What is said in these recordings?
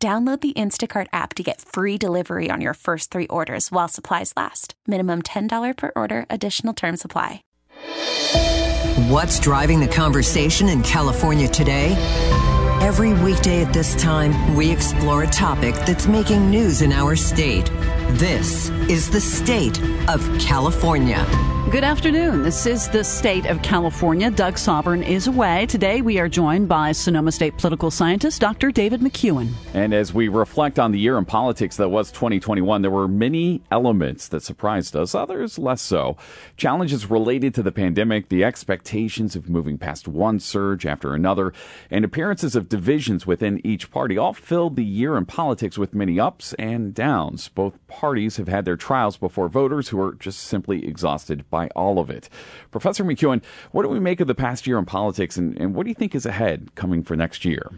Download the Instacart app to get free delivery on your first three orders while supplies last. Minimum $10 per order, additional term supply. What's driving the conversation in California today? Every weekday at this time, we explore a topic that's making news in our state. This is the state of California. Good afternoon. This is the state of California. Doug Sovern is away. Today we are joined by Sonoma State political scientist Dr. David McCuan. And as we reflect on the year in politics that was 2021, there were many elements that surprised us, others less so. Challenges related to the pandemic, the expectations of moving past one surge after another, and appearances of divisions within each party all filled the year in politics with many ups and downs. Both parties have had their trials before voters who are just simply exhausted by all of it. Professor McCuan, what do we make of the past year in politics, and, and what do you think is ahead coming for next year?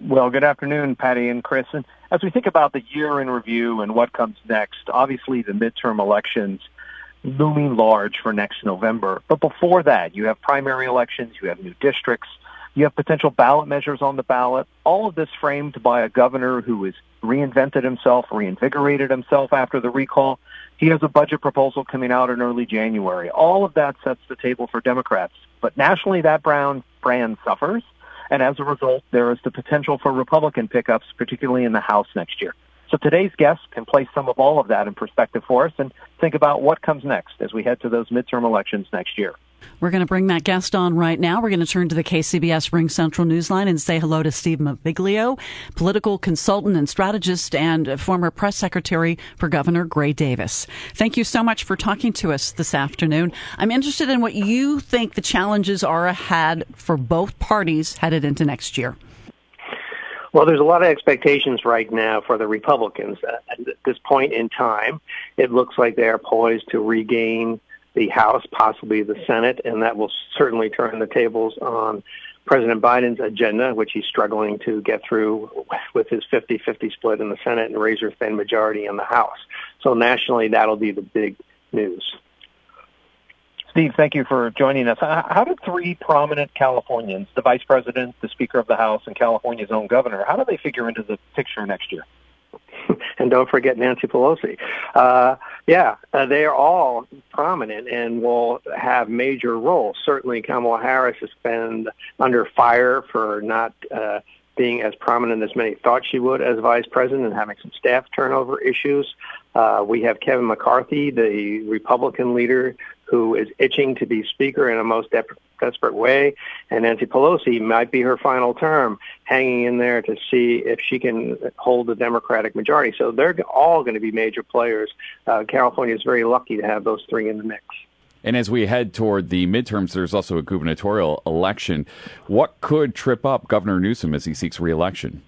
Well, good afternoon, Patti and Kris. And as we think about the year in review and what comes next, obviously the midterm elections looming large for next November. But before that, you have primary elections, you have new districts, you have potential ballot measures on the ballot. All of this framed by a governor who has reinvented himself, reinvigorated himself after the recall, he has a budget proposal coming out in early January. All of that sets the table for Democrats. But nationally, that Brown brand suffers. And as a result, there is the potential for Republican pickups, particularly in the House next year. So today's guest can place some of all of that in perspective for us and think about what comes next as we head to those midterm elections next year. We're going to bring that guest on right now. We're going to turn to the KCBS RingCentral Newsline and say hello to Steve Maviglio, political consultant and strategist and former press secretary for Governor Gray Davis. Thank you so much for talking to us this afternoon. I'm interested in what you think the challenges are ahead for both parties headed into next year. Well, there's a lot of expectations right now for the Republicans. At this point in time, it looks like they are poised to regain the House, possibly the Senate, and that will certainly turn the tables on President Biden's agenda, which he's struggling to get through with his 50-50 split in the Senate and razor-thin majority in the House. So nationally, that'll be the big news. Steve, thank you for joining us. How did three prominent Californians, the Vice President, the Speaker of the House, and California's own governor, how do they figure into the picture next year? and don't forget Nancy Pelosi. Uh, yeah, uh, they are all prominent and will have major roles. Certainly, Kamala Harris has been under fire for not uh, being as prominent as many thought she would as vice president and having some staff turnover issues. Uh, we have Kevin McCarthy, the Republican leader who is itching to be speaker in a most de- desperate way, and Nancy Pelosi might be her final term, hanging in there to see if she can hold the Democratic majority. So they're all going to be major players. Uh, California is very lucky to have those three in the mix. And as we head toward the midterms, there's also a gubernatorial election. What could trip up Governor Newsom as he seeks reelection?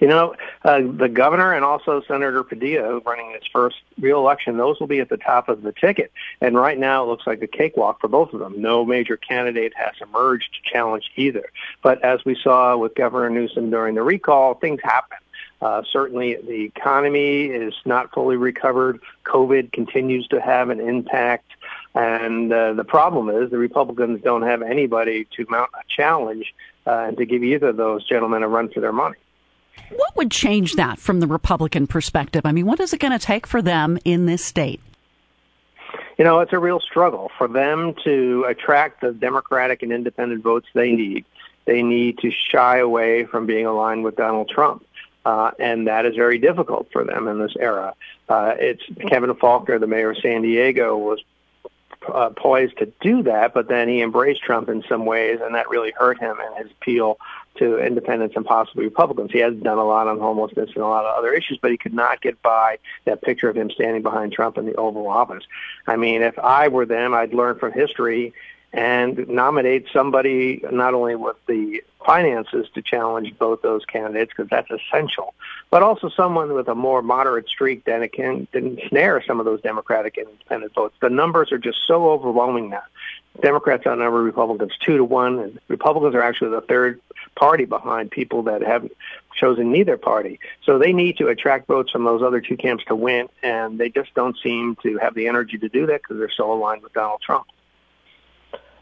You know, uh, the governor and also Senator Padilla running his first reelection, those will be at the top of the ticket. And right now it looks like a cakewalk for both of them. No major candidate has emerged to challenge either. But as we saw with Governor Newsom during the recall, things happen. Uh, certainly, the economy is not fully recovered. COVID continues to have an impact. And uh, the problem is the Republicans don't have anybody to mount a challenge uh, and to give either of those gentlemen a run for their money. What would change that from the Republican perspective? I mean, what is it going to take for them in this state? You know, it's a real struggle for them to attract the Democratic and independent votes they need. They need to shy away from being aligned with Donald Trump. Uh, and that is very difficult for them in this era. Uh, it's Kevin Faulconer, the mayor of San Diego, was uh, poised to do that, but then he embraced Trump in some ways, and that really hurt him and his appeal to independents and possibly Republicans. He has done a lot on homelessness and a lot of other issues, but he could not get by that picture of him standing behind Trump in the Oval Office. I mean, if I were them, I'd learn from history and nominate somebody not only with the finances to challenge both those candidates because that's essential, but also someone with a more moderate streak than it can snare some of those Democratic and independent votes. The numbers are just so overwhelming now. Democrats outnumber Republicans two to one, and Republicans are actually the third party behind people that have chosen neither party. So they need to attract votes from those other two camps to win, and they just don't seem to have the energy to do that because they're so aligned with Donald Trump.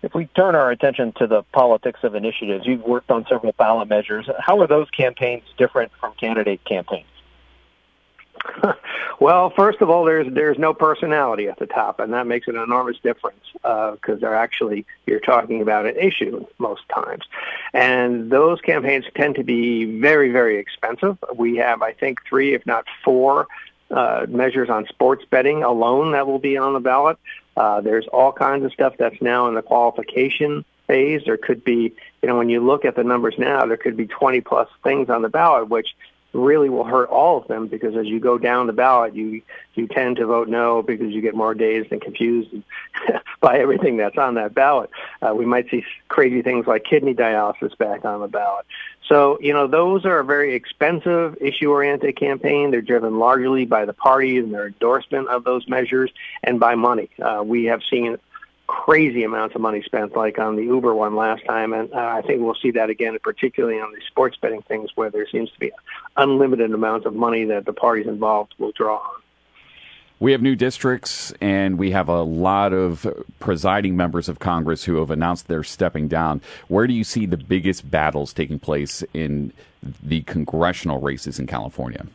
If we turn our attention to the politics of initiatives, you've worked on several ballot measures. How are those campaigns different from candidate campaigns? well, first of all, there's there's no personality at the top, and that makes an enormous difference because uh, they're actually you're talking about an issue most times, and those campaigns tend to be very very expensive. We have, I think, three, if not four, uh, measures on sports betting alone that will be on the ballot. Uh, there's all kinds of stuff that's now in the qualification phase. There could be, you know, when you look at the numbers now, there could be 20 plus things on the ballot, which really will hurt all of them because as you go down the ballot, you you tend to vote no because you get more dazed and confused by everything that's on that ballot. Uh, we might see crazy things like kidney dialysis back on the ballot. So you know those are a very expensive issue-oriented campaign. They're driven largely by the parties and their endorsement of those measures and by money. Uh, we have seen crazy amounts of money spent, like on the Uber one last time, and uh, I think we'll see that again, particularly on the sports betting things, where there seems to be unlimited amounts of money that the parties involved will draw on. We have new districts, and we have a lot of presiding members of Congress who have announced they're stepping down. Where do you see the biggest battles taking place in the congressional races in California?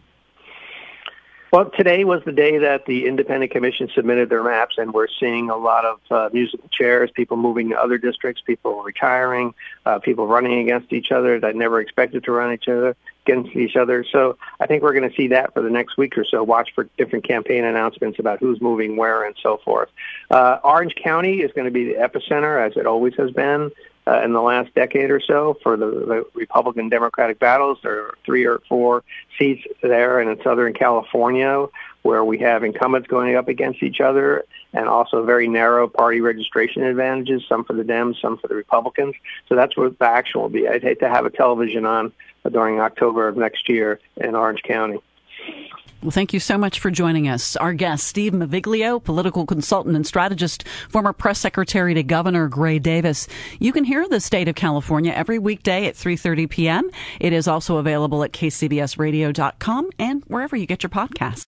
Well, today was the day that the independent commission submitted their maps, and we're seeing a lot of uh, musical chairs, people moving to other districts, people retiring, uh, people running against each other that never expected to run each other against each other. So I think we're going to see that for the next week or so. Watch for different campaign announcements about who's moving where and so forth. Uh, Orange County is going to be the epicenter, as it always has been uh, in the last decade or so for the, the Republican Democratic battles. There are three or four seats there, and in Southern California, where we have incumbents going up against each other, and also very narrow party registration advantages, some for the Dems, some for the Republicans. So that's what the action will be. I'd hate to have a television on during October of next year in Orange County. Well, thank you so much for joining us. Our guest, Steve Maviglio, political consultant and strategist, former press secretary to Governor Gray Davis. You can hear the state of California every weekday at 3.30 p.m. It is also available at kcbsradio.com and wherever you get your podcasts.